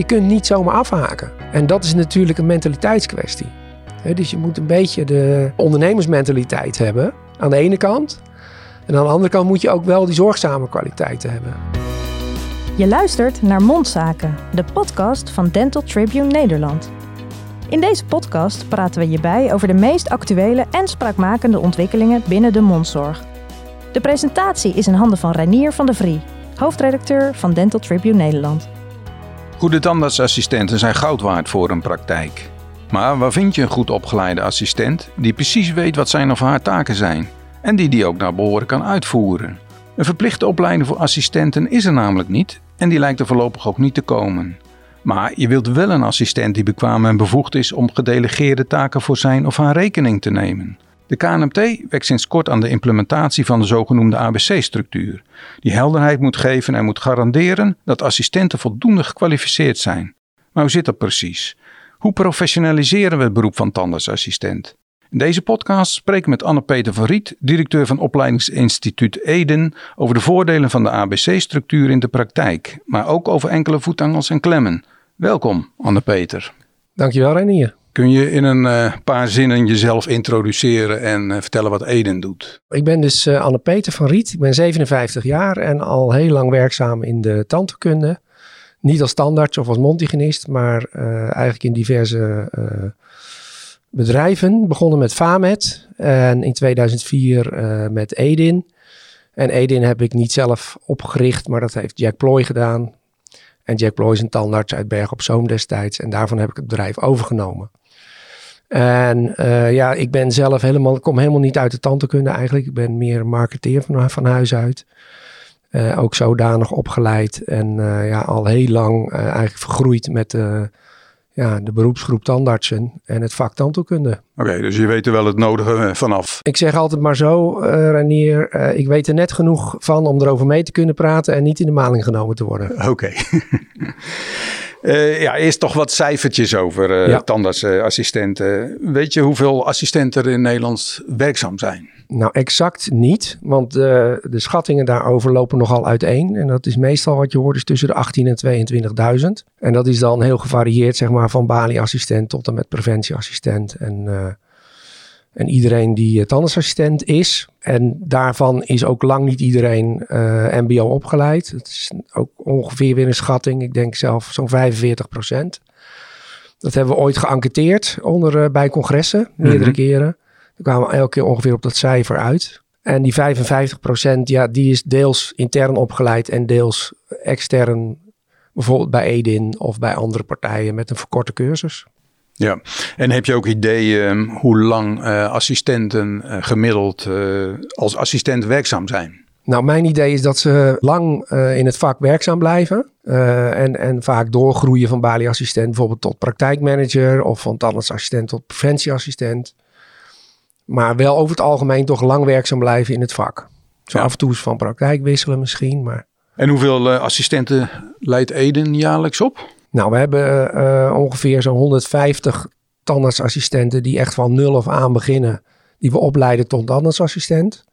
Je kunt niet zomaar afhaken. En dat is natuurlijk een mentaliteitskwestie. Dus je moet een beetje de ondernemersmentaliteit hebben aan de ene kant. En aan de andere kant moet je ook wel die zorgzame kwaliteiten hebben. Je luistert naar Mondzaken, de podcast van Dental Tribune Nederland. In deze podcast praten we je bij over de meest actuele en spraakmakende ontwikkelingen binnen de mondzorg. De presentatie is in handen van Reinier van der Vrie, hoofdredacteur van Dental Tribune Nederland. Goede tandartsassistenten zijn goud waard voor een praktijk. Maar waar vind je een goed opgeleide assistent die precies weet wat zijn of haar taken zijn en die die ook naar behoren kan uitvoeren? Een verplichte opleiding voor assistenten is er namelijk niet en die lijkt er voorlopig ook niet te komen. Maar je wilt wel een assistent die bekwaam en bevoegd is om gedelegeerde taken voor zijn of haar rekening te nemen. De KNMT werkt sinds kort aan de implementatie van de zogenoemde ABC-structuur, die helderheid moet geven en moet garanderen dat assistenten voldoende gekwalificeerd zijn. Maar hoe zit dat precies? Hoe professionaliseren we het beroep van tandartsassistent? In deze podcast spreken we met Anne-Peter van Riet, directeur van opleidingsinstituut Eden, over de voordelen van de ABC-structuur in de praktijk, maar ook over enkele voetangels en klemmen. Welkom, Anne-Peter. Dankjewel, Renier. Kun je in een uh, paar zinnen jezelf introduceren en uh, vertellen wat Eden doet? Ik ben dus uh, Anne-Peter van Riet. Ik ben 57 jaar en al heel lang werkzaam in de tandheelkunde. Niet als standaard of als mondhygiënist, maar eigenlijk in diverse bedrijven. Begonnen met Famet en in 2004 met Edin. En Edin heb ik niet zelf opgericht, maar dat heeft Jack Ploy gedaan. En Jack Ploy is een tandarts uit Berg op Zoom destijds. En daarvan heb ik het bedrijf overgenomen. En uh, ja, ik ben zelf helemaal, kom helemaal niet uit de tandheelkunde eigenlijk. Ik ben meer marketeer van, van huis uit. Uh, ook zodanig opgeleid en uh, ja, al heel lang eigenlijk vergroeid met ja, de beroepsgroep tandartsen en het vak tandheelkunde. Oké, okay, dus je weet er wel het nodige vanaf. Ik zeg altijd maar zo, Ranier, ik weet er net genoeg van om erover mee te kunnen praten en niet in de maling genomen te worden. Oké. Okay. Uh, ja, eerst toch wat cijfertjes over uh, ja. tandartsassistenten. Weet je hoeveel assistenten er in Nederland werkzaam zijn? Nou, exact niet, want uh, de schattingen daarover lopen nogal uiteen. En dat is meestal wat je hoort, is tussen de 18.000 en 22.000. En dat is dan heel gevarieerd, zeg maar, van balieassistent tot en met preventieassistent. En en iedereen die tandartsassistent is. En daarvan is ook lang niet iedereen uh, MBO opgeleid. Het is ook ongeveer weer een schatting. Ik denk zelf zo'n 45 procent. Dat hebben we ooit geënquêteerd onder, uh, bij congressen, meerdere mm -hmm. keren. We kwamen elke keer ongeveer op dat cijfer uit. En die 55 procent, ja, die is deels intern opgeleid en deels extern. Bijvoorbeeld bij Edin of bij andere partijen met een verkorte cursus. Ja, en heb je ook ideeën hoe lang uh, assistenten uh, gemiddeld uh, als assistent werkzaam zijn? Nou, mijn idee is dat ze lang in het vak werkzaam blijven. en, en vaak doorgroeien van balieassistent bijvoorbeeld tot praktijkmanager of van tandartsassistent tot preventieassistent. Maar wel over het algemeen toch lang werkzaam blijven in het vak. Zo ja. af en toe eens van praktijk wisselen misschien, maar... En hoeveel assistenten leidt Eden jaarlijks op? Nou, we hebben uh, ongeveer zo'n 150 tandartsassistenten die echt van nul af aan beginnen. Die we opleiden tot tandartsassistent.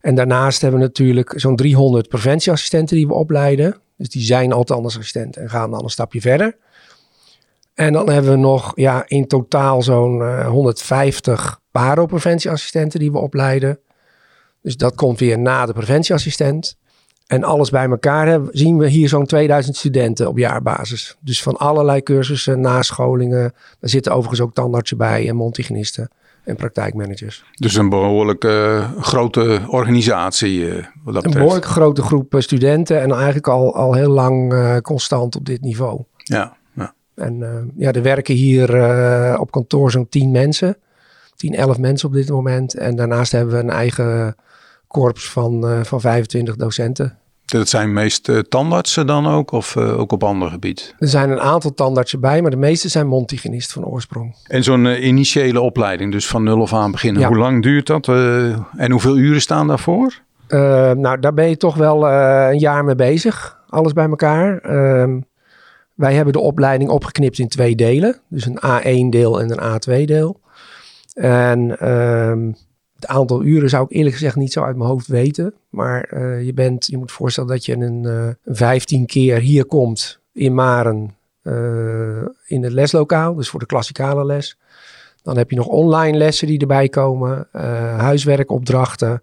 En daarnaast hebben we natuurlijk zo'n 300 preventieassistenten die we opleiden. Dus die zijn al tandartsassistent en gaan dan een stapje verder. En dan hebben we nog ja, in totaal zo'n uh, 150 paropreventieassistenten die we opleiden. Dus dat komt weer na de preventieassistent. En alles bij elkaar hebben, zien we hier zo'n 2000 studenten op jaarbasis. Dus van allerlei cursussen, nascholingen. Daar zitten overigens ook tandartsen bij en mondhygiënisten en praktijkmanagers. Dus een behoorlijk uh, grote organisatie. Uh, wat dat een behoorlijk grote groep studenten en eigenlijk al, al heel lang uh, constant op dit niveau. Ja. ja. En ja, er werken hier op kantoor zo'n 10 mensen. 10, 11 mensen op dit moment. En daarnaast hebben we een eigen korps van, uh, van 25 docenten. Dat zijn meest uh, tandartsen dan ook of uh, ook op ander gebied? Er zijn een aantal tandartsen bij, maar de meeste zijn mondhygiënist van oorsprong. En zo'n initiële opleiding, dus van nul af aan beginnen. Ja. Hoe lang duurt dat en hoeveel uren staan daarvoor? nou, daar ben je toch wel een jaar mee bezig, alles bij elkaar. Ehm, wij hebben de opleiding opgeknipt in twee delen. Dus een A1 deel en een A2 deel. En ehm, het aantal uren zou ik eerlijk gezegd niet zo uit mijn hoofd weten. Maar uh, je, bent, je moet voorstellen dat je een uh, 15 keer hier komt in Maren. in het leslokaal, dus voor de klassikale les. Dan heb je nog online lessen die erbij komen, huiswerkopdrachten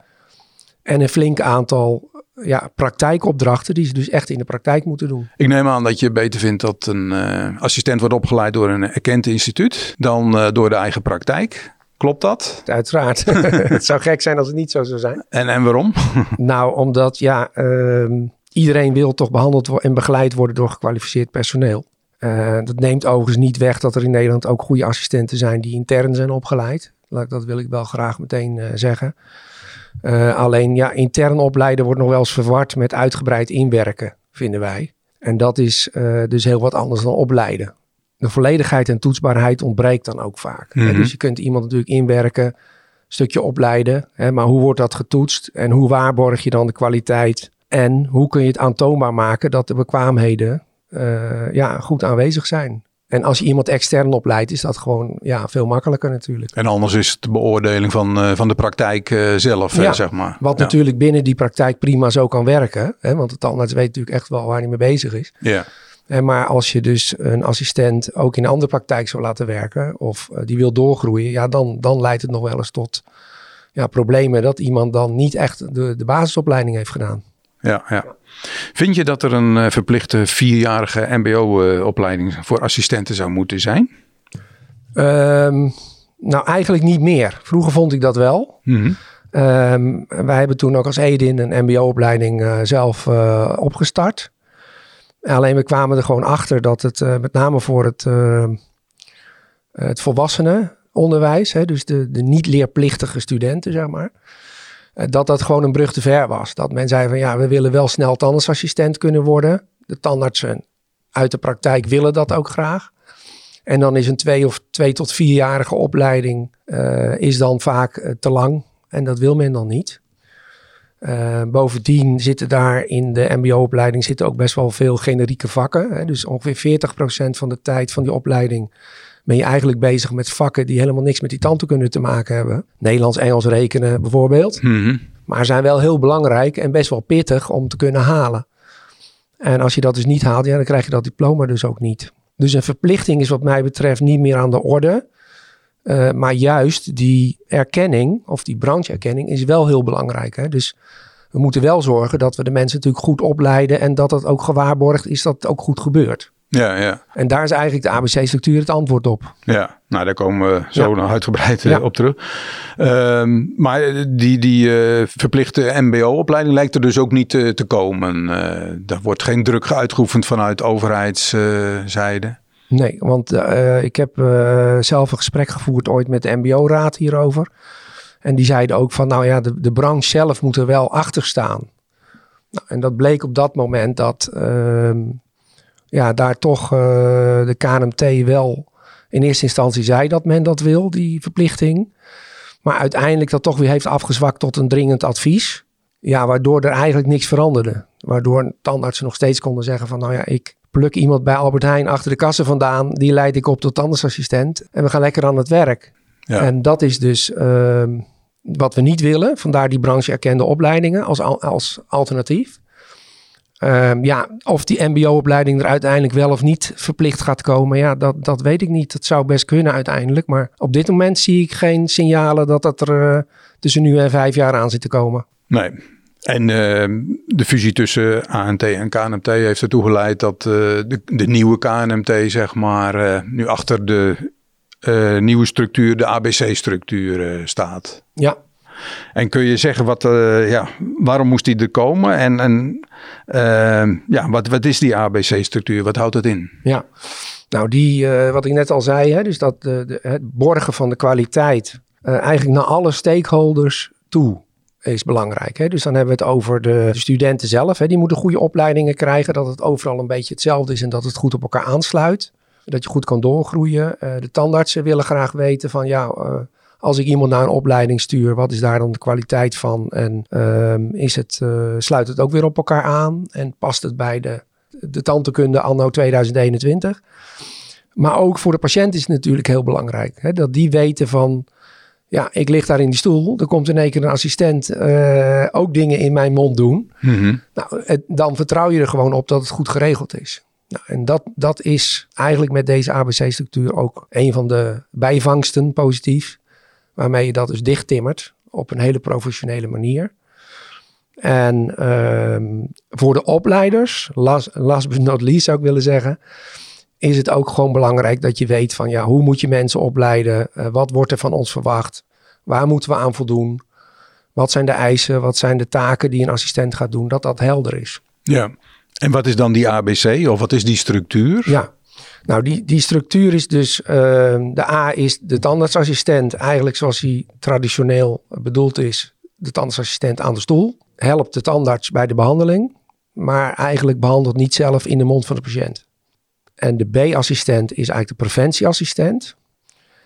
en een flink aantal ja, praktijkopdrachten die ze dus echt in de praktijk moeten doen. Ik neem aan dat je beter vindt dat een assistent wordt opgeleid door een erkend instituut dan door de eigen praktijk. Klopt dat? Uiteraard. het zou gek zijn als het niet zo zou zijn. En, en waarom? nou, omdat ja, ehm, iedereen wil toch behandeld en begeleid worden door gekwalificeerd personeel. Uh, dat neemt overigens niet weg dat er in Nederland ook goede assistenten zijn die intern zijn opgeleid. Dat wil ik wel graag meteen uh, zeggen. Uh, alleen ja, intern opleiden wordt nog wel eens verward met uitgebreid inwerken, vinden wij. En dat is dus heel wat anders dan opleiden de volledigheid en toetsbaarheid ontbreekt dan ook vaak. Mhm. Dus je kunt iemand natuurlijk inwerken, een stukje opleiden, hè, maar hoe wordt dat getoetst en hoe waarborg je dan de kwaliteit en hoe kun je het aantoonbaar maken dat de bekwaamheden uh, ja, goed aanwezig zijn. En als je iemand extern opleidt, is dat gewoon ja, veel makkelijker natuurlijk. En anders is het de beoordeling van, uh, van de praktijk uh, zelf, ja, zeg maar. Wat ja. natuurlijk binnen die praktijk prima zo kan werken. Hè, want de tandarts weet natuurlijk echt wel waar hij mee bezig is. Ja. Maar als je dus een assistent ook in een andere praktijk zou laten werken of uh, die wil doorgroeien, ja, dan, dan leidt het nog wel eens tot ja, problemen dat iemand dan niet echt de, de basisopleiding heeft gedaan. Ja, ja. Vind je dat er een uh, verplichte vierjarige MBO-opleiding uh, voor assistenten zou moeten zijn? Um, nou, eigenlijk niet meer. Vroeger vond ik dat wel. Mm -hmm. um, wij hebben toen ook als Edin een MBO-opleiding uh, zelf uh, opgestart. Alleen we kwamen er gewoon achter dat het uh, met name voor het, uh, het volwassenenonderwijs, hè, dus de, de niet leerplichtige studenten, zeg maar, uh, dat dat gewoon een brug te ver was. Dat men zei van ja, we willen wel snel tandartsassistent kunnen worden. De tandartsen uit de praktijk willen dat ook graag. En dan is een twee of twee tot vierjarige opleiding is dan vaak te lang. En dat wil men dan niet. Uh, bovendien zitten daar in de MBO-opleiding zitten ook best wel veel generieke vakken. Hè? Dus ongeveer 40% van de tijd van die opleiding ben je eigenlijk bezig met vakken die helemaal niks met die tandheelkunde te maken hebben. Nederlands, Engels, rekenen bijvoorbeeld. Mm -hmm. Maar zijn wel heel belangrijk en best wel pittig om te kunnen halen. En als je dat dus niet haalt, ja, dan krijg je dat diploma dus ook niet. Dus een verplichting is wat mij betreft niet meer aan de orde. Uh, maar juist die erkenning, of die brancheerkenning, is wel heel belangrijk. Hè? Dus we moeten wel zorgen dat we de mensen natuurlijk goed opleiden en dat het ook gewaarborgd is dat het ook goed gebeurt. Ja, ja. En daar is eigenlijk de ABC-structuur het antwoord op. Ja, nou daar komen we zo ja. nog uitgebreid ja. op terug. Um, maar die, die uh, verplichte mbo-opleiding lijkt er dus ook niet uh, te komen. Uh, daar wordt geen druk uitgeoefend vanuit overheidszijde. Nee, want uh, ik heb uh, zelf een gesprek gevoerd ooit met de MBO-raad hierover. En die zeiden ook van, nou ja, de, de branche zelf moet er wel achter staan. Nou, en dat bleek op dat moment dat uh, ja, daar toch uh, de KNMT wel in eerste instantie zei dat men dat wil, die verplichting. Maar uiteindelijk dat toch weer heeft afgezwakt tot een dringend advies. Ja, waardoor er eigenlijk niks veranderde. Waardoor tandartsen nog steeds konden zeggen van, nou ja, ik pluk iemand bij Albert Heijn achter de kassen vandaan. Die leid ik op tot tandartsassistent. En we gaan lekker aan het werk. Ja. En dat is dus uh, wat we niet willen. Vandaar die branche erkende opleidingen als, als alternatief. Uh, ja, of die mbo-opleiding er uiteindelijk wel of niet verplicht gaat komen. Ja, dat, dat weet ik niet. Dat zou best kunnen uiteindelijk. Maar op dit moment zie ik geen signalen dat dat er uh, tussen nu en vijf jaar aan zit te komen. Nee, en uh, de fusie tussen ANT en KNMT heeft ertoe geleid dat uh, de, de, nieuwe KNMT, zeg maar, uh, nu achter de nieuwe structuur, de ABC-structuur, staat. Ja. En kun je zeggen, wat, ja, waarom moest die er komen? En, en ja, wat, wat is die ABC-structuur? Wat houdt het in? Ja, nou, die, wat ik net al zei, hè, dus dat de, de, het borgen van de kwaliteit eigenlijk naar alle stakeholders toe is belangrijk. Hè? Dus dan hebben we het over de studenten zelf. Hè? Die moeten goede opleidingen krijgen. Dat het overal een beetje hetzelfde is en dat het goed op elkaar aansluit. Dat je goed kan doorgroeien. Uh, de tandartsen willen graag weten van ja, uh, als ik iemand naar een opleiding stuur, wat is daar dan de kwaliteit van? En uh, is het, uh, sluit het ook weer op elkaar aan? En past het bij de, de anno 2021? Maar ook voor de patiënt is het natuurlijk heel belangrijk. Hè? Dat die weten van ja, ik lig daar in die stoel. Er komt in één keer een assistent uh, ook dingen in mijn mond doen. Mm -hmm. Nou, het, dan vertrouw je er gewoon op dat het goed geregeld is. Nou, en dat, dat is eigenlijk met deze ABC-structuur ook een van de bijvangsten positief, waarmee je dat dus dichttimmert op een hele professionele manier. En ehm, voor de opleiders, last, last but not least zou ik willen zeggen, is het ook gewoon belangrijk dat je weet van ja, hoe moet je mensen opleiden? Uh, wat wordt er van ons verwacht? Waar moeten we aan voldoen? Wat zijn de eisen? Wat zijn de taken die een assistent gaat doen? Dat dat helder is. Ja, en wat is dan die ABC of wat is die structuur? Ja, nou die, die structuur is dus, uh, de A is de tandartsassistent eigenlijk zoals hij traditioneel bedoeld is. De tandartsassistent aan de stoel. Helpt de tandarts bij de behandeling, maar eigenlijk behandelt niet zelf in de mond van de patiënt. En de B-assistent is eigenlijk de preventieassistent.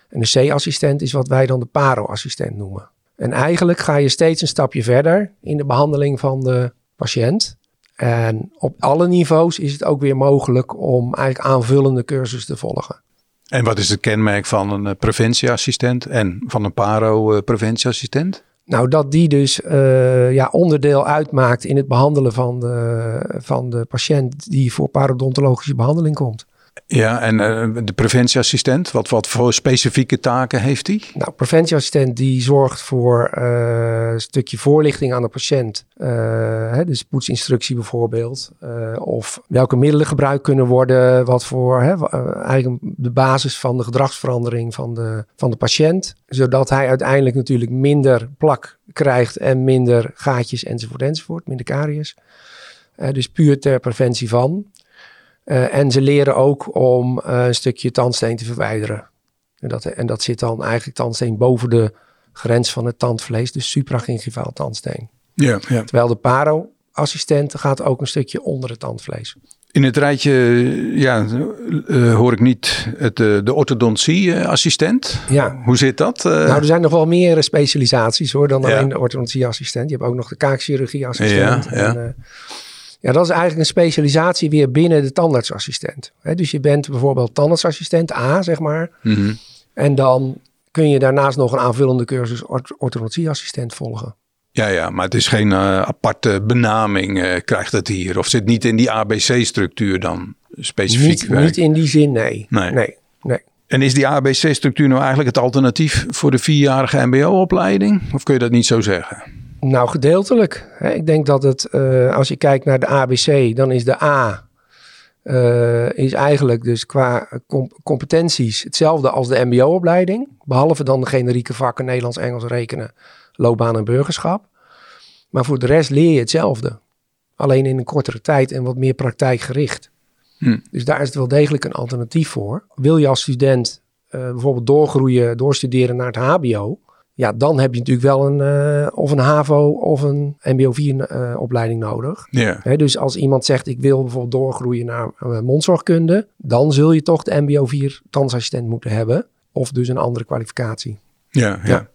En de C-assistent is wat wij dan de paro-assistent noemen. En eigenlijk ga je steeds een stapje verder in de behandeling van de patiënt. En op alle niveaus is het ook weer mogelijk om eigenlijk aanvullende cursussen te volgen. En wat is het kenmerk van een eh, preventieassistent en van een paro-preventieassistent? Nou, dat die dus uh, ja, onderdeel uitmaakt in het behandelen van van de patiënt die voor parodontologische behandeling komt. Ja, en uh, de preventieassistent, wat, wat voor specifieke taken heeft hij? Nou, preventieassistent die zorgt voor uh, een stukje voorlichting aan de patiënt. Uh, hè, dus poetsinstructie bijvoorbeeld. of welke middelen gebruikt kunnen worden. Wat voor hè, eigenlijk de basis van de gedragsverandering van de, van de patiënt. Zodat hij uiteindelijk natuurlijk minder plak krijgt en minder gaatjes enzovoort enzovoort. Minder karies. dus puur ter preventie van. Uh, en ze leren ook om uh, een stukje tandsteen te verwijderen. En dat, en dat zit dan eigenlijk tandsteen boven de grens van het tandvlees, dus supragingivaal tandsteen. Ja, ja. Terwijl de paro-assistent gaat ook een stukje onder het tandvlees. In het rijtje ja, uh, hoor ik niet het, de orthodontie-assistent. Ja. Hoe zit dat? Nou, er zijn nog wel meer specialisaties hoor dan alleen de orthodontie-assistent. Je hebt ook nog de kaakchirurgie-assistent. Ja, ja. En, ja, dat is eigenlijk een specialisatie weer binnen de tandartsassistent. He, dus je bent bijvoorbeeld tandartsassistent A, zeg maar. Mm -hmm. En dan kun je daarnaast nog een aanvullende cursus orthodontieassistent volgen. Ja, ja, maar het is geen uh, aparte benaming, uh, krijgt het hier. Of zit niet in die ABC-structuur dan specifiek? Niet, niet, in die zin, nee. Nee. nee, nee. En is die ABC-structuur nou eigenlijk het alternatief voor de vierjarige MBO-opleiding? Of kun je dat niet zo zeggen? Nou, gedeeltelijk. Ik denk dat het, uh, als je kijkt naar de ABC, dan is de A uh, is eigenlijk dus qua competenties hetzelfde als de MBO-opleiding. Behalve dan de generieke vakken Nederlands, Engels, rekenen, loopbaan en burgerschap. Maar voor de rest leer je hetzelfde. Alleen in een kortere tijd en wat meer praktijkgericht. Hm. Dus daar is het wel degelijk een alternatief voor. Wil je als student uh, bijvoorbeeld doorgroeien, doorstuderen naar het HBO, ja, dan heb je natuurlijk wel een, uh, of een HAVO of een MBO 4 uh, opleiding nodig. Ja. He, dus als iemand zegt ik wil bijvoorbeeld doorgroeien naar uh, mondzorgkunde, dan zul je toch de MBO 4 tandartsassistent moeten hebben. Of dus een andere kwalificatie. Ja, ja. ja.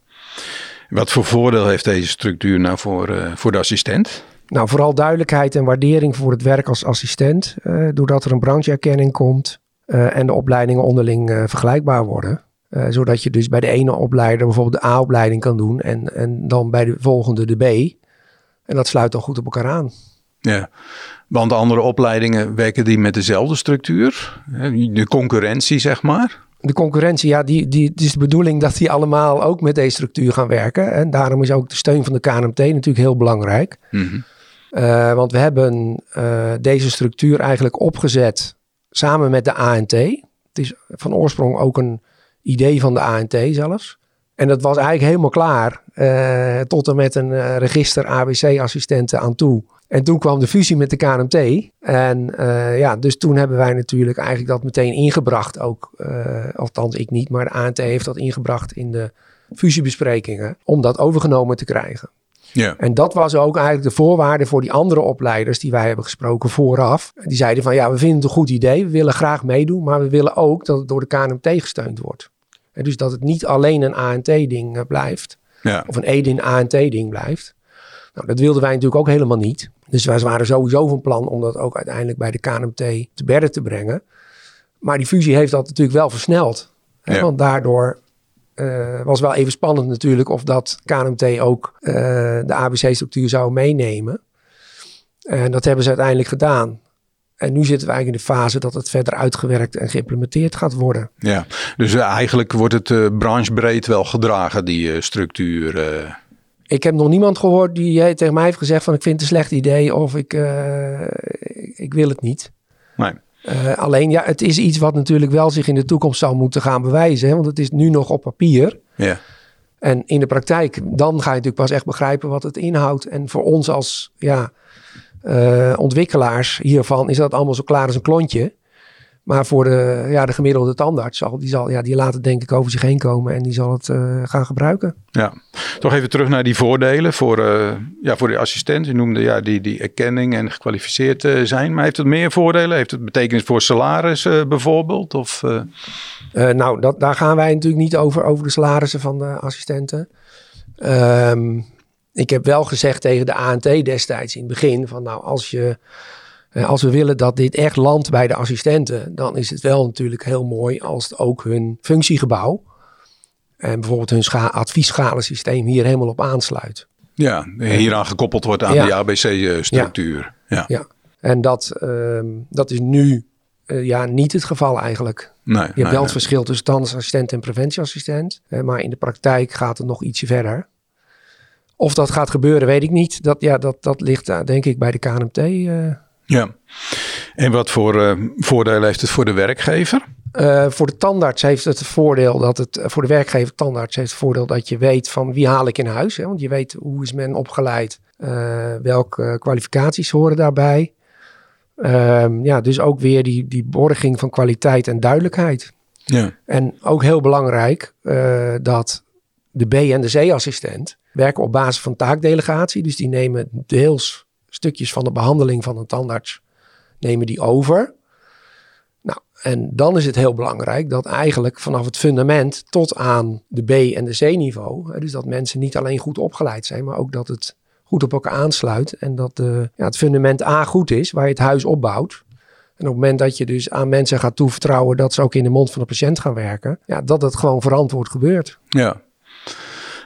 Wat voor voordeel heeft deze structuur nou voor, voor de assistent? Nou, vooral duidelijkheid en waardering voor het werk als assistent. doordat er een brancheerkenning komt en de opleidingen onderling vergelijkbaar worden. Uh, zodat je dus bij de ene opleider bijvoorbeeld de A-opleiding kan doen en, en dan bij de volgende de B. En dat sluit dan goed op elkaar aan. Ja, want andere opleidingen werken die met dezelfde structuur? De concurrentie, zeg maar? De concurrentie, ja, die, die, het is de bedoeling dat die allemaal ook met deze structuur gaan werken. En daarom is ook de steun van de KNMT natuurlijk heel belangrijk. Mm -hmm. uh, want we hebben uh, deze structuur eigenlijk opgezet samen met de ANT. Het is van oorsprong ook een idee van de ANT zelfs. En dat was eigenlijk helemaal klaar. Uh, tot en met een uh, register ABC-assistenten aan toe. En toen kwam de fusie met de KNMT. En uh, ja, dus toen hebben wij natuurlijk eigenlijk dat meteen ingebracht ook. althans ik niet, maar de ANT heeft dat ingebracht in de fusiebesprekingen. Om dat overgenomen te krijgen. Ja. En dat was ook eigenlijk de voorwaarde voor die andere opleiders die wij hebben gesproken vooraf. Die zeiden van ja, we vinden het een goed idee, we willen graag meedoen, maar we willen ook dat het door de KNMT gesteund wordt. En dus dat het niet alleen een ANT-ding blijft, ja. of een EDIN-ANT-ding blijft. Nou, dat wilden wij natuurlijk ook helemaal niet. Dus wij waren sowieso van plan om dat ook uiteindelijk bij de KNMT te berden te brengen. Maar die fusie heeft dat natuurlijk wel versneld. Hè? Ja. Want daardoor uh, was wel even spannend natuurlijk of dat KNMT ook uh, de ABC-structuur zou meenemen. En dat hebben ze uiteindelijk gedaan. En nu zitten we eigenlijk in de fase dat het verder uitgewerkt en geïmplementeerd gaat worden. Ja, dus eh, eigenlijk wordt het uh, branchebreed wel gedragen, die uh, structuur. Ik heb nog niemand gehoord die tegen mij heeft gezegd van ik vind het een slecht idee of ik, ik wil het niet. Nee. alleen ja, het is iets wat natuurlijk wel zich in de toekomst zal moeten gaan bewijzen. Hè? Want het is nu nog op papier. Ja. En in de praktijk, dan ga je natuurlijk pas echt begrijpen wat het inhoudt. En voor ons als ja, uh, ontwikkelaars hiervan is dat allemaal zo klaar als een klontje. Maar voor de, ja, de gemiddelde tandarts zal die, zal, ja, die laat het denk ik over zich heen komen en die zal het uh, gaan gebruiken. Ja, toch even terug naar die voordelen voor, uh, ja, voor de assistent. Je noemde ja, die, die erkenning en gekwalificeerd uh, zijn. Maar heeft het meer voordelen? Heeft het betekenis voor salaris bijvoorbeeld? Of, nou, dat, daar gaan wij natuurlijk niet over, over de salarissen van de assistenten. Um, ik heb wel gezegd tegen de ANT destijds in het begin van nou als je eh, als we willen dat dit echt landt bij de assistenten, dan is het wel natuurlijk heel mooi als het ook hun functiegebouw en bijvoorbeeld hun scha adviesschalensysteem hier helemaal op aansluit. Ja, hieraan gekoppeld wordt aan ja. die ABC-structuur. Ja. ja. en dat, uh, dat is nu uh, ja, niet het geval eigenlijk. Nee, je hebt nee, wel nee. het verschil tussen tandartsassistent en preventieassistent. Maar in de praktijk gaat het nog ietsje verder. Of dat gaat gebeuren, weet ik niet. Dat, ja, dat, dat ligt uh, denk ik bij de KNMT. Uh. Ja. En wat voor uh, voordelen heeft het voor de werkgever? Uh, voor de tandarts heeft het voordeel dat het voor de werkgever tandarts heeft het voordeel dat je weet van wie haal ik in huis. Hè? Want je weet hoe is men opgeleid, uh, welke kwalificaties horen daarbij. Uh, ja, dus ook weer die, die borging van kwaliteit en duidelijkheid. Ja. En ook heel belangrijk dat de B- en de C-assistent werken op basis van taakdelegatie. Dus die nemen deels stukjes van de behandeling van een tandarts, nemen die over. Nou, en dan is het heel belangrijk dat eigenlijk vanaf het fundament tot aan de B- en de C-niveau, dus dat mensen niet alleen goed opgeleid zijn, maar ook dat het goed op elkaar aansluit en dat ja, het fundament A goed is, waar je het huis opbouwt. En op het moment dat je dus aan mensen gaat toevertrouwen dat ze ook in de mond van de patiënt gaan werken, ja, dat het gewoon verantwoord gebeurt. Ja,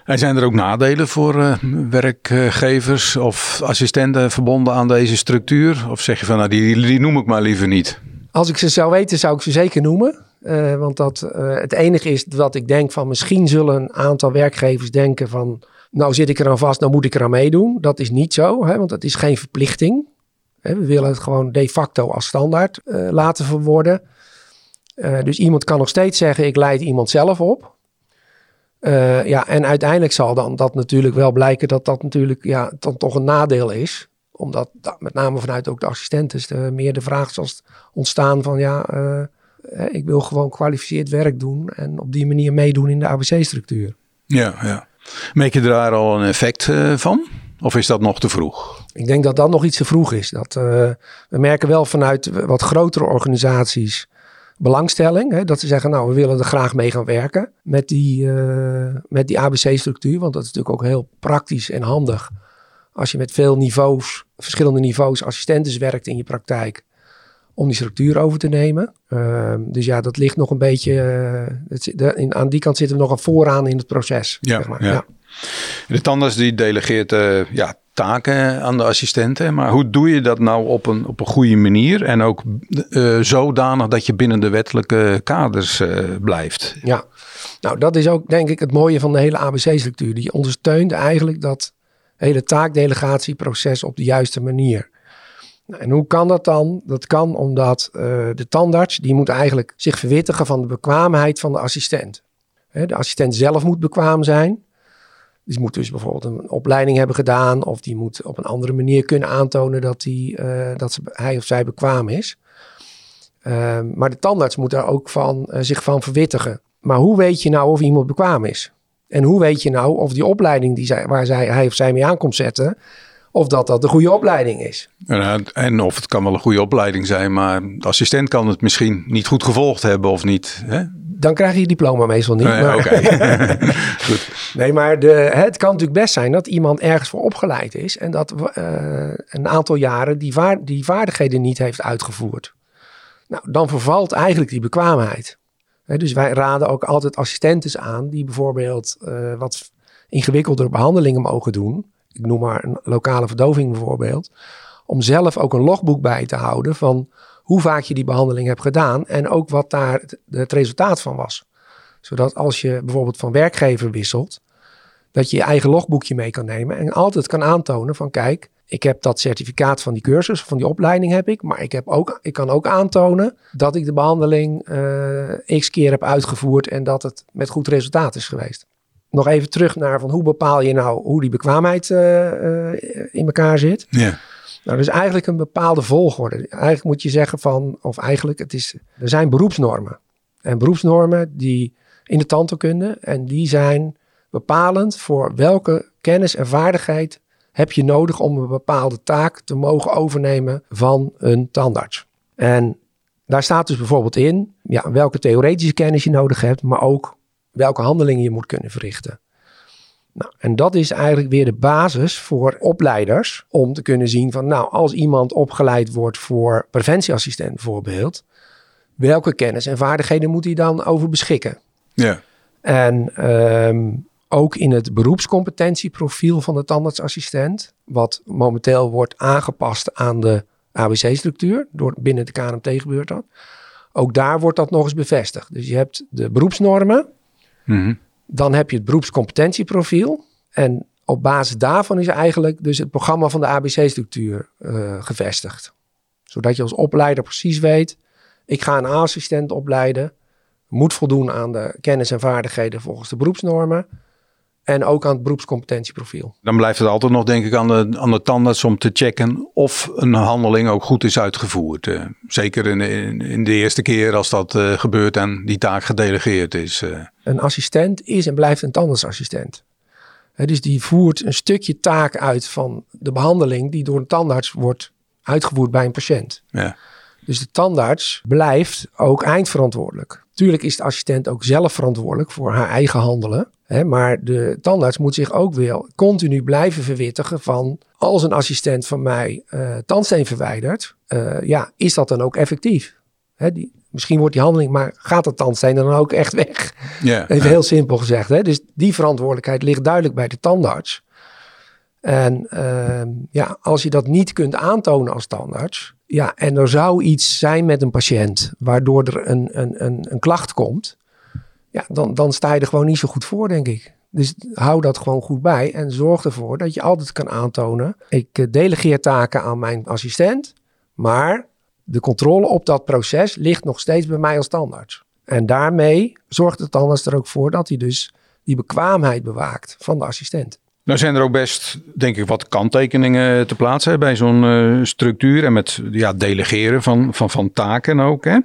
en zijn er ook nadelen voor uh, werkgevers of assistenten verbonden aan deze structuur? Of zeg je van, nou, die, die noem ik maar liever niet? Als ik ze zou weten, zou ik ze zeker noemen. Uh, want dat, uh, het enige is dat ik denk van misschien zullen een aantal werkgevers denken van... nou zit ik er aan vast, nou moet ik eraan meedoen. Dat is niet zo, hè, want dat is geen verplichting. Hè, we willen het gewoon de facto als standaard laten verworden. dus iemand kan nog steeds zeggen, ik leid iemand zelf op. Uh, ja, en uiteindelijk zal dan dat natuurlijk wel blijken dat dat natuurlijk ja, dan toch een nadeel is. Omdat dat, met name vanuit ook de assistenten de, meer de vraag zal ontstaan van ja, uh, ik wil gewoon kwalificeerd werk doen en op die manier meedoen in de ABC-structuur. Ja, ja. Merk je daar al een effect uh, van? Of is dat nog te vroeg? Ik denk dat dat nog iets te vroeg is. Dat, we merken wel vanuit wat grotere organisaties belangstelling. Hè, dat ze zeggen, nou, we willen er graag mee gaan werken met die, uh, met die ABC-structuur. Want dat is natuurlijk ook heel praktisch en handig. Als je met veel niveaus, verschillende niveaus assistentes werkt in je praktijk. Om die structuur over te nemen. Uh, dus ja, dat ligt nog een beetje. Uh, het, de, in, aan die kant zitten we nog aan vooraan in het proces. Ja, zeg maar. ja. ja. De tandarts die delegeert ja, taken aan de assistenten. Maar hoe doe je dat nou op een, op een goede manier? En ook uh, zodanig dat je binnen de wettelijke kaders uh, blijft. Ja, nou dat is ook denk ik het mooie van de hele ABC-structuur. Die ondersteunt eigenlijk dat hele taakdelegatieproces op de juiste manier. Nou, en hoe kan dat dan? Dat kan omdat uh, de tandarts, die moet eigenlijk zich verwittigen van de bekwaamheid van de assistent. De assistent zelf moet bekwaam zijn. Die moet dus bijvoorbeeld een opleiding hebben gedaan. Of die moet op een andere manier kunnen aantonen dat, die, uh, dat hij of zij bekwaam is. Uh, maar de tandarts moet daar ook van, uh, zich van verwittigen. Maar hoe weet je nou of iemand bekwaam is? En hoe weet je nou of die opleiding die zij, waar zij, hij of zij mee aankomt zetten, of dat dat de goede opleiding is? En, en of het kan wel een goede opleiding zijn, maar de assistent kan het misschien niet goed gevolgd hebben of niet. Hè? Dan krijg je je diploma meestal niet. Nee, maar, okay. nee, maar de, het kan natuurlijk best zijn dat iemand ergens voor opgeleid is en dat uh, een aantal jaren die, die vaardigheden niet heeft uitgevoerd. Nou, dan vervalt eigenlijk die bekwaamheid. He, dus wij raden ook altijd assistentes aan die bijvoorbeeld uh, wat ingewikkeldere behandelingen mogen doen. Ik noem maar een lokale verdoving bijvoorbeeld. om zelf ook een logboek bij te houden van hoe vaak je die behandeling hebt gedaan en ook wat daar het, resultaat van was. Zodat als je bijvoorbeeld van werkgever wisselt, dat je je eigen logboekje mee kan nemen en altijd kan aantonen van kijk, ik heb dat certificaat van die cursus, van die opleiding heb ik, maar ik, heb ook, ik kan ook aantonen dat ik de behandeling uh, x keer heb uitgevoerd en dat het met goed resultaat is geweest. Nog even terug naar van hoe bepaal je nou hoe die bekwaamheid uh, uh, in elkaar zit. Ja. Nou, dus eigenlijk een bepaalde volgorde. Eigenlijk moet je zeggen van, of eigenlijk, het is, er zijn beroepsnormen. En beroepsnormen die in de tandheelkunde en die zijn bepalend voor welke kennis en vaardigheid heb je nodig om een bepaalde taak te mogen overnemen van een tandarts. En daar staat dus bijvoorbeeld in ja, welke theoretische kennis je nodig hebt, maar ook welke handelingen je moet kunnen verrichten. Nou, en dat is eigenlijk weer de basis voor opleiders om te kunnen zien van, nou, als iemand opgeleid wordt voor preventieassistent bijvoorbeeld, welke kennis en vaardigheden moet hij dan over beschikken? Ja. En um, ook in het beroepscompetentieprofiel van de tandartsassistent, wat momenteel wordt aangepast aan de ABC-structuur, door binnen de KNMT gebeurt dat. Ook daar wordt dat nog eens bevestigd. Dus je hebt de beroepsnormen, mm dan heb je het beroepscompetentieprofiel. En op basis daarvan is eigenlijk dus het programma van de ABC-structuur uh, gevestigd. Zodat je als opleider precies weet, ik ga een assistent opleiden, moet voldoen aan de kennis en vaardigheden volgens de beroepsnormen. En ook aan het beroepscompetentieprofiel. Dan blijft het altijd nog, denk ik, aan de, aan de tandarts om te checken of een handeling ook goed is uitgevoerd. Uh, zeker in, in, in, de eerste keer als dat uh, gebeurt en die taak gedelegeerd is. Uh. Een assistent is en blijft een tandartsassistent. He, dus die voert een stukje taak uit van de behandeling die door een tandarts wordt uitgevoerd bij een patiënt. Ja. Dus de tandarts blijft ook eindverantwoordelijk. Tuurlijk is de assistent ook zelf verantwoordelijk voor haar eigen handelen. Hè, maar de tandarts moet zich ook weer continu blijven verwittigen van als een assistent van mij uh, tandsteen verwijdert, uh, ja, is dat dan ook effectief? Hè, die, misschien wordt die handeling, maar gaat dat tandsteen dan ook echt weg? Even ja. heel simpel gezegd. Hè? Dus die verantwoordelijkheid ligt duidelijk bij de tandarts. En uh, ja, als je dat niet kunt aantonen als tandarts, ja, en er zou iets zijn met een patiënt waardoor er een, een, een, een klacht komt, ja, dan, dan sta je er gewoon niet zo goed voor, denk ik. Dus hou dat gewoon goed bij en zorg ervoor dat je altijd kan aantonen. Ik delegeer taken aan mijn assistent, maar de controle op dat proces ligt nog steeds bij mij als tandarts. En daarmee zorgt de tandarts er ook voor dat hij dus die bekwaamheid bewaakt van de assistent. Nou zijn er ook best, denk ik, wat kanttekeningen te plaatsen bij zo'n uh, structuur en met ja, delegeren van, van, van taken ook. Hè.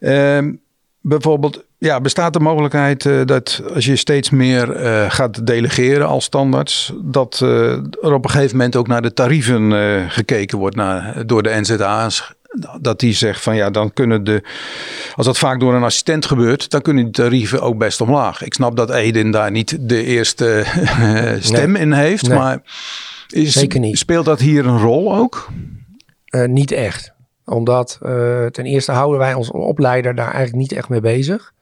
Uh, bijvoorbeeld, ja, bestaat de mogelijkheid uh, dat als je steeds meer uh, gaat delegeren als standaards, dat er op een gegeven moment ook naar de tarieven gekeken wordt naar, door de NZA's dat die zegt van ja, dan kunnen de. Als dat vaak door een assistent gebeurt, dan kunnen die tarieven ook best omlaag. Ik snap dat Eden daar niet de eerste stem nee. in heeft, nee. maar is, Zeker niet. speelt dat hier een rol ook? Niet echt. Omdat ten eerste houden wij ons opleider daar eigenlijk niet echt mee bezig.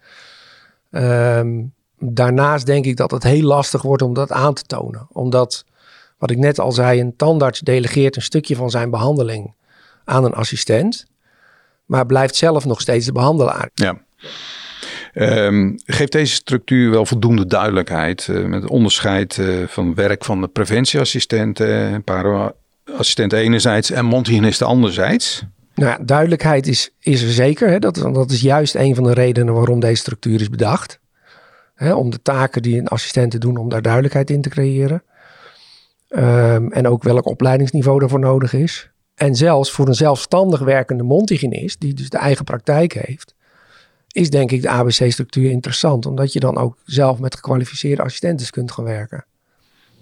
Um, daarnaast denk ik dat het heel lastig wordt om dat aan te tonen. Omdat, wat ik net al zei, een tandarts delegeert een stukje van zijn behandeling aan een assistent, maar blijft zelf nog steeds de behandelaar. Ja. Um, geeft deze structuur wel voldoende duidelijkheid uh, met onderscheid uh, van werk van de preventieassistenten, para-assistent enerzijds en mondhygiënisten anderzijds? Nou, ja, duidelijkheid is, is er zeker. Hè? Dat, dat is juist een van de redenen waarom deze structuur is bedacht. Hè, om de taken die een assistent doen, om daar duidelijkheid in te creëren. Um, en ook welk opleidingsniveau daarvoor nodig is. En zelfs voor een zelfstandig werkende mondhygiënist, die dus de eigen praktijk heeft, is denk ik de ABC-structuur interessant. Omdat je dan ook zelf met gekwalificeerde assistenten kunt gaan werken.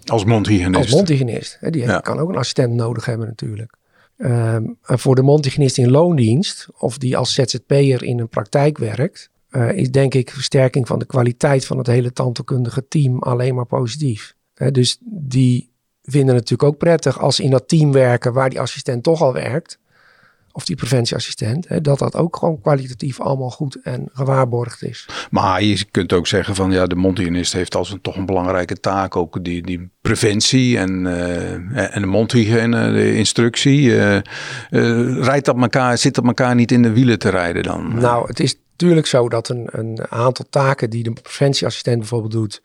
Als mondhygiënist? Als mondhygiënist. Hè, die ja. kan ook een assistent nodig hebben natuurlijk. Um, voor de mondhygiënist in loondienst, of die als ZZP'er in een praktijk werkt, uh, is denk ik versterking van de kwaliteit van het hele tandheelkundige team alleen maar positief. Dus die vinden het natuurlijk ook prettig als ze in dat team werken waar die assistent toch al werkt. Of die preventieassistent, hè, dat dat ook gewoon kwalitatief allemaal goed en gewaarborgd is. Maar je kunt ook zeggen van ja, de mondhygiënist heeft als een, toch een belangrijke taak ook die, die preventie en, uh, en de mondhygiëne, de instructie. Uh, uh, rijdt dat elkaar, zit dat elkaar niet in de wielen te rijden dan? Nou, het is natuurlijk zo dat een, een aantal taken die de preventieassistent bijvoorbeeld doet,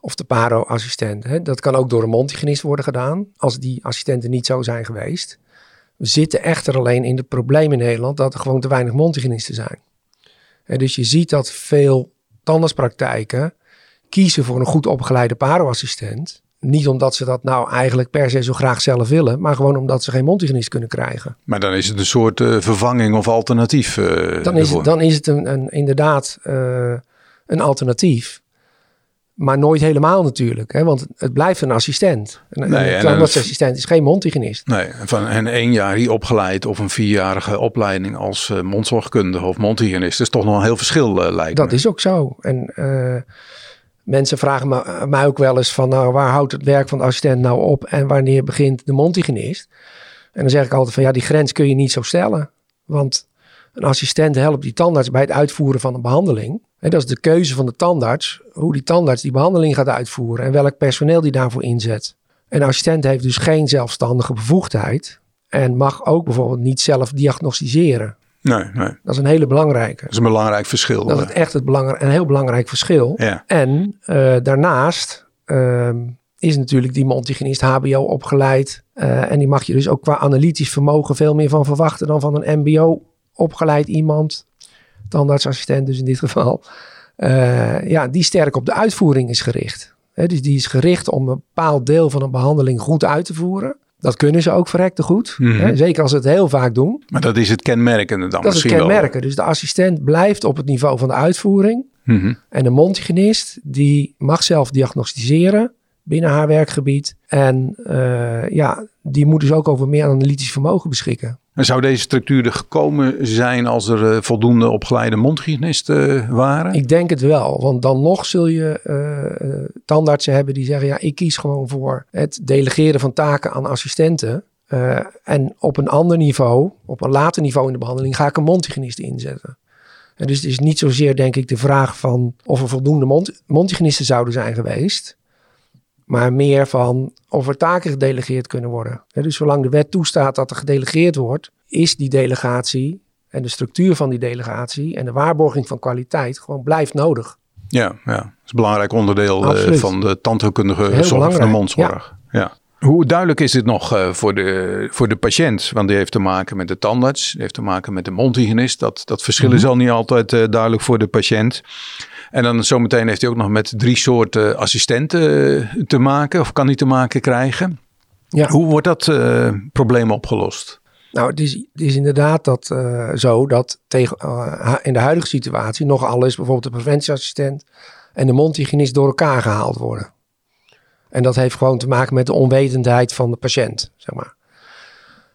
of de paro-assistent, dat kan ook door een mondhygiënist worden gedaan, als die assistenten niet zo zijn geweest. We zitten echter alleen in het probleem in Nederland dat er gewoon te weinig mondhygiënisten zijn. dus je ziet dat veel tandartspraktijken kiezen voor een goed opgeleide paroassistent. Niet omdat ze dat nou eigenlijk per se zo graag zelf willen, maar gewoon omdat ze geen mondhygiënist kunnen krijgen. Maar dan is het een soort uh, vervanging of alternatief. Uh, dan, is het, dan is het een, een inderdaad uh, een alternatief. Maar nooit helemaal natuurlijk, hè? want het blijft een assistent. Een, nee, een tandartsassistent is geen mondhygiënist. Nee, van een één jaar hier opgeleid of een vierjarige opleiding als uh, mondzorgkundige of mondhygiënist is toch nog een heel verschil uh, lijkt Dat is ook zo. En uh, mensen vragen me, mij ook wel eens van, nou, waar houdt het werk van de assistent nou op en wanneer begint de mondhygiënist? En dan zeg ik altijd van, ja, die grens kun je niet zo stellen. Want een assistent helpt die tandarts bij het uitvoeren van een behandeling. En dat is de keuze van de tandarts, hoe die tandarts die behandeling gaat uitvoeren en welk personeel die daarvoor inzet. Een assistent heeft dus geen zelfstandige bevoegdheid en mag ook bijvoorbeeld niet zelf diagnosticeren. Nee, nee. Dat is een hele belangrijke. Dat is een belangrijk verschil. Dat is eh. echt het een heel belangrijk verschil. Ja. En uh, daarnaast uh, is natuurlijk die mondhygiënist HBO opgeleid. Uh, en die mag je dus ook qua analytisch vermogen veel meer van verwachten dan van een MBO opgeleid iemand tandartsassistent dus in dit geval, uh, ja, die sterk op de uitvoering is gericht. He, dus die is gericht om een bepaald deel van een behandeling goed uit te voeren. Dat kunnen ze ook verrekte goed. Mm zeker als ze het heel vaak doen. Maar dat is het kenmerkende dan Dat is het kenmerken. Dus de assistent blijft op het niveau van de uitvoering. Mm -hmm. En de mondhygiënist die mag zelf diagnosticeren binnen haar werkgebied. En uh, ja, die moet dus ook over meer analytisch vermogen beschikken. Zou deze structuur er gekomen zijn als er uh, voldoende opgeleide mondhygiënisten uh, waren? Ik denk het wel, want dan nog zul je uh, tandartsen hebben die zeggen: ja, ik kies gewoon voor het delegeren van taken aan assistenten. en op een ander niveau, op een later niveau in de behandeling, ga ik een mondhygiënist inzetten. En dus het is niet zozeer, denk ik, de vraag van of er voldoende mond, mondhygiënisten zouden zijn geweest maar meer van of er taken gedelegeerd kunnen worden. dus zolang de wet toestaat dat er gedelegeerd wordt, is die delegatie en de structuur van die delegatie en de waarborging van kwaliteit gewoon blijft nodig. Ja, ja. dat is een belangrijk onderdeel uh, van de tandheelkundige zorg van de mondzorg. Ja. ja. Hoe duidelijk is dit nog uh, voor, de, voor de patiënt? Want die heeft te maken met de tandarts, die heeft te maken met de mondhygiënist. Dat, dat verschil is mm -hmm. al niet altijd uh, duidelijk voor de patiënt. En dan zometeen heeft hij ook nog met drie soorten assistenten eh, te maken, of kan hij te maken krijgen. Ja. Hoe wordt dat uh, probleem opgelost? Nou, het is, het is inderdaad dat, uh, zo dat tegen, uh, in de huidige situatie nog alles, bijvoorbeeld de preventieassistent en de mondhygiënist door elkaar gehaald worden. En dat heeft gewoon te maken met de onwetendheid van de patiënt, zeg maar.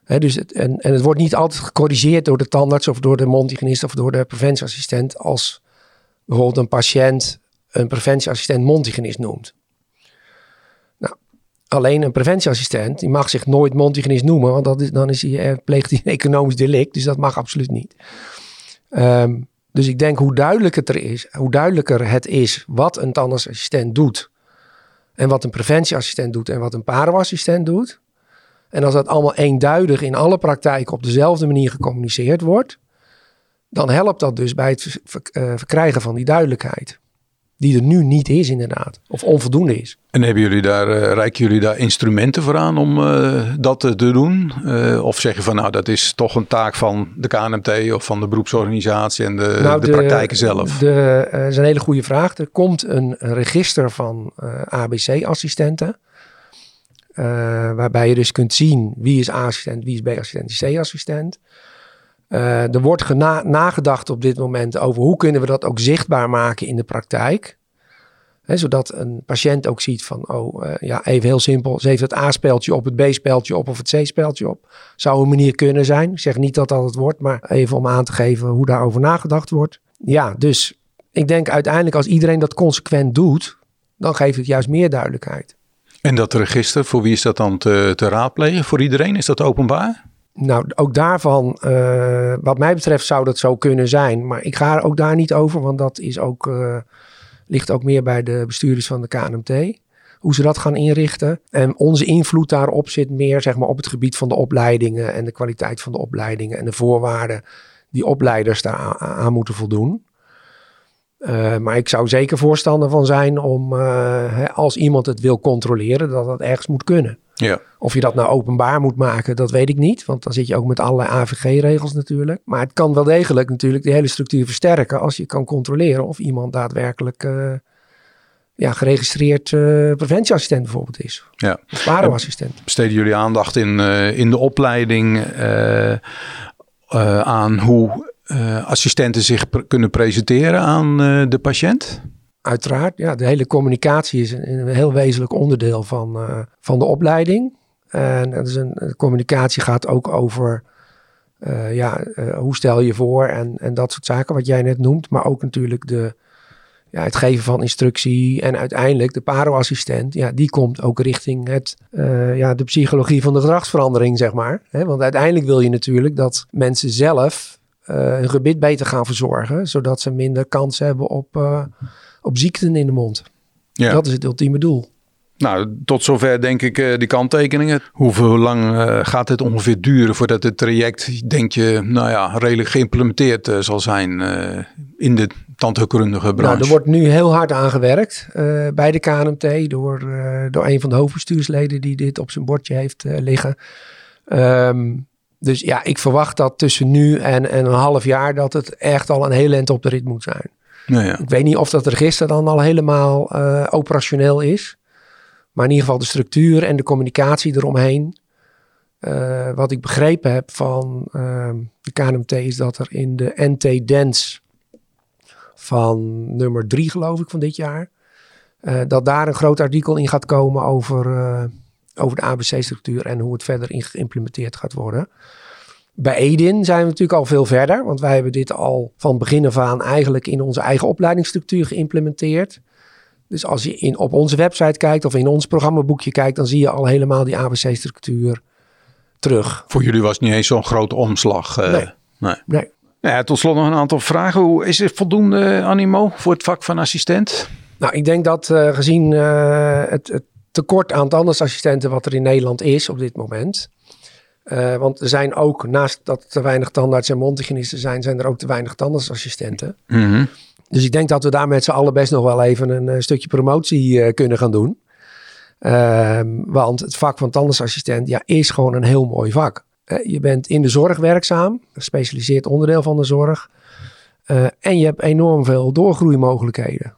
He, dus het, en, en het wordt niet altijd gecorrigeerd door de tandarts of door de mondhygiënist of door de preventieassistent als bijvoorbeeld een patiënt een preventieassistent mondhygiënist noemt. Nou, alleen een preventieassistent, die mag zich nooit mondhygiënist noemen, want dat is, dan is hij, eh, pleegt hij een economisch delict, dus dat mag absoluut niet. Um, dus ik denk hoe duidelijker het is, hoe duidelijker het is wat een tandartsassistent doet en wat een preventieassistent doet en wat een paroassistent doet. En als dat allemaal eenduidig in alle praktijken op dezelfde manier gecommuniceerd wordt, dan helpt dat dus bij het eh, verkrijgen van die duidelijkheid. Die er nu niet is, inderdaad. Of onvoldoende is. En hebben jullie daar, uh, reiken jullie daar instrumenten voor aan om uh, dat te doen? Uh, of zeg je van nou, dat is toch een taak van de KNMT of van de beroepsorganisatie en de, nou, de, de praktijken zelf? De, dat is een hele goede vraag. Er komt een, een register van ABC-assistenten. waarbij je dus kunt zien wie is A-assistent, wie is B-assistent, wie is C-assistent. Uh, er wordt nagedacht op dit moment over hoe kunnen we dat ook zichtbaar maken in de praktijk. Zodat een patiënt ook ziet van, oh uh, ja, even heel simpel. Ze heeft het A-speeltje op, het B-speeltje op of het C-speeltje op. Zou een manier kunnen zijn. Ik zeg niet dat dat het wordt, maar even om aan te geven hoe daarover nagedacht wordt. Ja, dus ik denk uiteindelijk als iedereen dat consequent doet, dan geeft het juist meer duidelijkheid. En dat register, voor wie is dat dan te, te raadplegen? Voor iedereen? Is dat openbaar? Nou, ook daarvan, uh, wat mij betreft, zou dat zo kunnen zijn. Maar ik ga er ook daar niet over, want dat is ook, uh, ligt ook meer bij de bestuurders van de KNMT. Hoe ze dat gaan inrichten. En onze invloed daarop zit meer zeg maar, op het gebied van de opleidingen en de kwaliteit van de opleidingen en de voorwaarden die opleiders daar aan, moeten voldoen. Uh, maar ik zou zeker voorstander van zijn om, als iemand het wil controleren, dat dat ergens moet kunnen. Ja. Of je dat nou openbaar moet maken, dat weet ik niet. Want dan zit je ook met allerlei AVG-regels natuurlijk. Maar het kan wel degelijk natuurlijk de hele structuur versterken als je kan controleren of iemand daadwerkelijk uh, ja, geregistreerd uh, preventieassistent bijvoorbeeld is. Ja. Of assistent. Besteden jullie aandacht in, uh, in de opleiding aan hoe assistenten zich pr kunnen presenteren aan de patiënt? Uiteraard, ja, de hele communicatie is een, heel wezenlijk onderdeel van, uh, van de opleiding. En dat is een, communicatie gaat ook over uh, ja, uh, hoe stel je voor en, en dat soort zaken wat jij net noemt. Maar ook natuurlijk de, ja, het geven van instructie en uiteindelijk de paroassistent. Ja, die komt ook richting het, ja, de psychologie van de gedragsverandering, zeg maar. Want uiteindelijk wil je natuurlijk dat mensen zelf hun gebit beter gaan verzorgen. Zodat ze minder kans hebben op op ziekten in de mond. Ja. Dat is het ultieme doel. Nou, tot zover denk ik uh, die kanttekeningen. Hoeveel lang uh, gaat het ongeveer duren voordat het traject, denk je, nou ja, redelijk geïmplementeerd uh, zal zijn in de tandheelkundige branche? Nou, er wordt nu heel hard aan gewerkt bij de KNMT door, door een van de hoofdbestuursleden die dit op zijn bordje heeft liggen. Um, dus ja, ik verwacht dat tussen nu en, en een half jaar dat het echt al een heel eind op de rit moet zijn. Nou ja. Ik weet niet of dat register dan al helemaal uh, operationeel is. Maar in ieder geval de structuur en de communicatie eromheen. Uh, wat ik begrepen heb van uh, de KNMT is dat er in de NT Dance van nummer drie geloof ik van dit jaar. Uh, dat daar een groot artikel in gaat komen over, over de ABC-structuur en hoe het verder in geïmplementeerd gaat worden. Bij Edin zijn we natuurlijk al veel verder, want wij hebben dit al van begin af aan eigenlijk in onze eigen opleidingsstructuur geïmplementeerd. Dus als je in, op onze website kijkt of in ons programmaboekje kijkt, dan zie je al helemaal die ABC-structuur terug. Voor jullie was het niet eens zo'n grote omslag. Uh, nee. nee. nee. Ja, tot slot nog een aantal vragen. Hoe is er voldoende animo voor het vak van assistent? Nou, ik denk dat uh, gezien uh, het, het, tekort aan tandartsassistenten wat er in Nederland is op dit moment, uh, want er zijn ook, naast dat er te weinig tandartsen en mondhygiënisten zijn, zijn er ook te weinig tandartsassistenten. Mm -hmm. Dus ik denk dat we daar met z'n allen best nog wel even een, een stukje promotie uh, kunnen gaan doen. Uh, want het vak van tandartsassistent ja, is gewoon een heel mooi vak. Je bent in de zorg werkzaam, een gespecialiseerd onderdeel van de zorg. en je hebt enorm veel doorgroeimogelijkheden.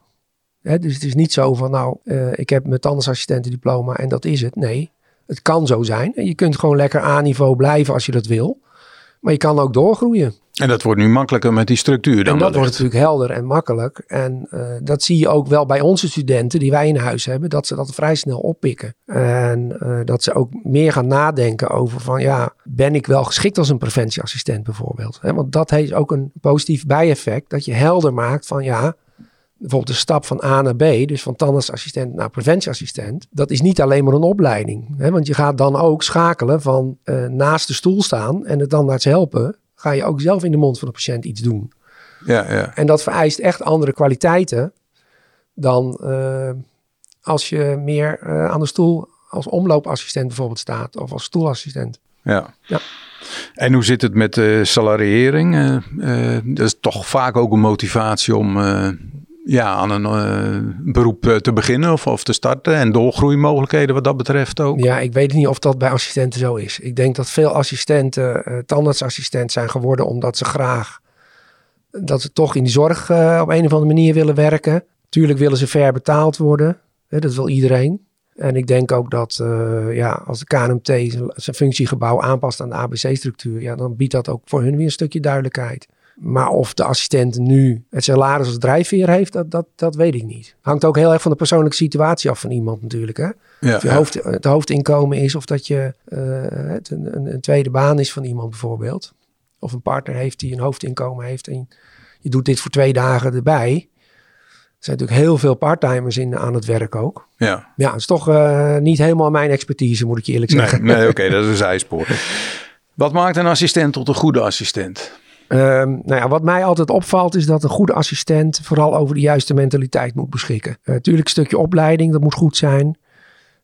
Hè, dus het is niet zo van, nou, ik heb mijn tandartsassistentendiploma en dat is het. Nee, het kan zo zijn. Je kunt gewoon lekker A-niveau blijven als je dat wil. Maar je kan ook doorgroeien. En dat wordt nu makkelijker met die structuur dan En dat wordt natuurlijk helder en makkelijk. En uh, dat zie je ook wel bij onze studenten die wij in huis hebben. Dat ze dat vrij snel oppikken. En uh, dat ze ook meer gaan nadenken over van ja, ben ik wel geschikt als een preventieassistent bijvoorbeeld. He, want dat heeft ook een positief bijeffect. Dat je helder maakt van ja, bijvoorbeeld de stap van A naar B, dus van tandartsassistent naar preventieassistent, dat is niet alleen maar een opleiding. Hè? Want je gaat dan ook schakelen van uh, naast de stoel staan en de tandarts helpen, ga je ook zelf in de mond van de patiënt iets doen. Ja, ja. En dat vereist echt andere kwaliteiten dan uh, als je meer uh, aan de stoel als omloopassistent bijvoorbeeld staat of als stoelassistent. Ja. ja. En hoe zit het met de salariering? Uh, dat is toch vaak ook een motivatie om ja, aan een uh, beroep uh, te beginnen of, of te starten en doorgroeimogelijkheden wat dat betreft ook? Ja, ik weet niet of dat bij assistenten zo is. Ik denk dat veel assistenten uh, tandartsassistent zijn geworden omdat ze graag, dat ze toch in die zorg op een of andere manier willen werken. Tuurlijk willen ze ver betaald worden, hè, dat wil iedereen. En ik denk ook dat ja, als de KNMT zijn functiegebouw aanpast aan de ABC-structuur, ja, dan biedt dat ook voor hun weer een stukje duidelijkheid. Maar of de assistent nu het salaris als drijfveer heeft, dat, dat, dat weet ik niet. Hangt ook heel erg van de persoonlijke situatie af van iemand natuurlijk. Hè? Ja, of je ja. hoofd, het hoofdinkomen is, of dat je uh, het een, een, een, tweede baan is van iemand bijvoorbeeld. Of een partner heeft die een hoofdinkomen heeft en je doet dit voor twee dagen erbij. Er zijn natuurlijk heel veel parttimers in aan het werk ook. Ja, ja het is toch uh, niet helemaal mijn expertise, moet ik je eerlijk zeggen. Nee, nee oké, okay, dat is een zijspoor. Wat maakt een assistent tot een goede assistent? Ehm, nou ja, wat mij altijd opvalt is dat een goede assistent vooral over de juiste mentaliteit moet beschikken. Natuurlijk een stukje opleiding, dat moet goed zijn.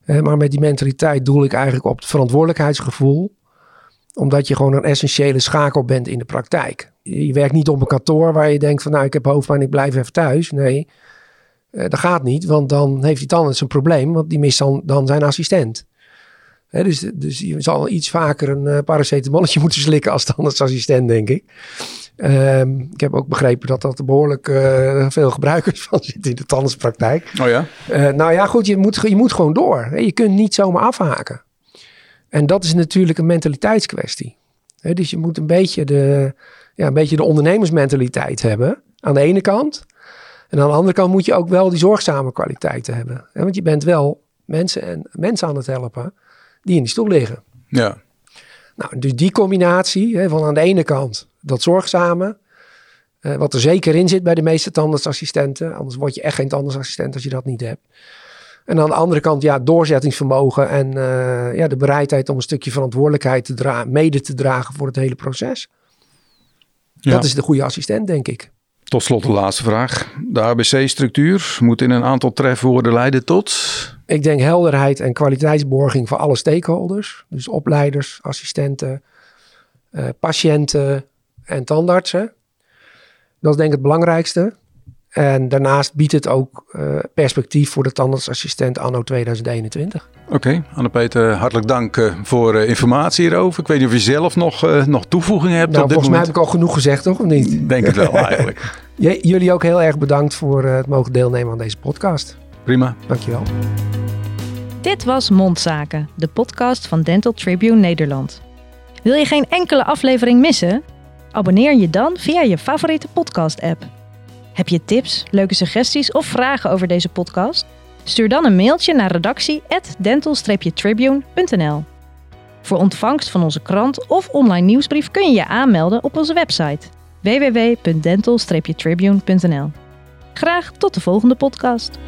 maar met die mentaliteit doel ik eigenlijk op het verantwoordelijkheidsgevoel omdat je gewoon een essentiële schakel bent in de praktijk. Je werkt niet op een kantoor waar je denkt van nou ik heb hoofdpijn, ik blijf even thuis. Nee, uh, dat gaat niet, want dan heeft die tandarts een probleem, want die mist dan zijn assistent. Dus, dus je zal iets vaker een uh, paracetamolletje moeten slikken als tandartsassistent, denk ik. Um, ik heb ook begrepen dat dat behoorlijk uh, veel gebruikers van zitten in de tandartspraktijk. Oh ja? nou ja, goed, je moet, je moet gewoon door. Je kunt niet zomaar afhaken. En dat is natuurlijk een mentaliteitskwestie. dus je moet een beetje, de, ja, een beetje de ondernemersmentaliteit hebben aan de ene kant. En aan de andere kant moet je ook wel die zorgzame kwaliteiten hebben. want je bent wel mensen, en, mensen aan het helpen die in die stoel liggen. Ja. Nou, dus die combinatie van aan de ene kant dat zorgzame, eh, wat er zeker in zit bij de meeste tandartsassistenten. Anders word je echt geen tandartsassistent als je dat niet hebt. En aan de andere kant, ja, doorzettingsvermogen en uh, ja, de bereidheid om een stukje verantwoordelijkheid te mede te dragen voor het hele proces. Ja. Dat is de goede assistent, denk ik. Tot slot de laatste vraag. De ABC-structuur moet in een aantal trefwoorden leiden tot? Ik denk helderheid en kwaliteitsborging voor alle stakeholders. Dus opleiders, assistenten, uh, patiënten en tandartsen. Dat is denk ik het belangrijkste. En daarnaast biedt het ook uh, perspectief voor de tandartsassistent anno 2021. Oké, okay. Anne-Peter, hartelijk dank uh, voor uh, informatie hierover. Ik weet niet of je zelf nog, nog toevoegingen hebt nou, op dit volgens moment. mij heb ik al genoeg gezegd, toch? Of niet? Denk het wel, eigenlijk. jullie ook heel erg bedankt voor het mogen deelnemen aan deze podcast. Prima. Dankjewel. Dit was Mondzaken, de podcast van Dental Tribune Nederland. Wil je geen enkele aflevering missen? Abonneer je dan via je favoriete podcast-app. Heb je tips, leuke suggesties of vragen over deze podcast? Stuur dan een mailtje naar redactie@dental-tribune.nl. Voor ontvangst van onze krant of online nieuwsbrief kun je je aanmelden op onze website www.dental-tribune.nl. Graag tot de volgende podcast.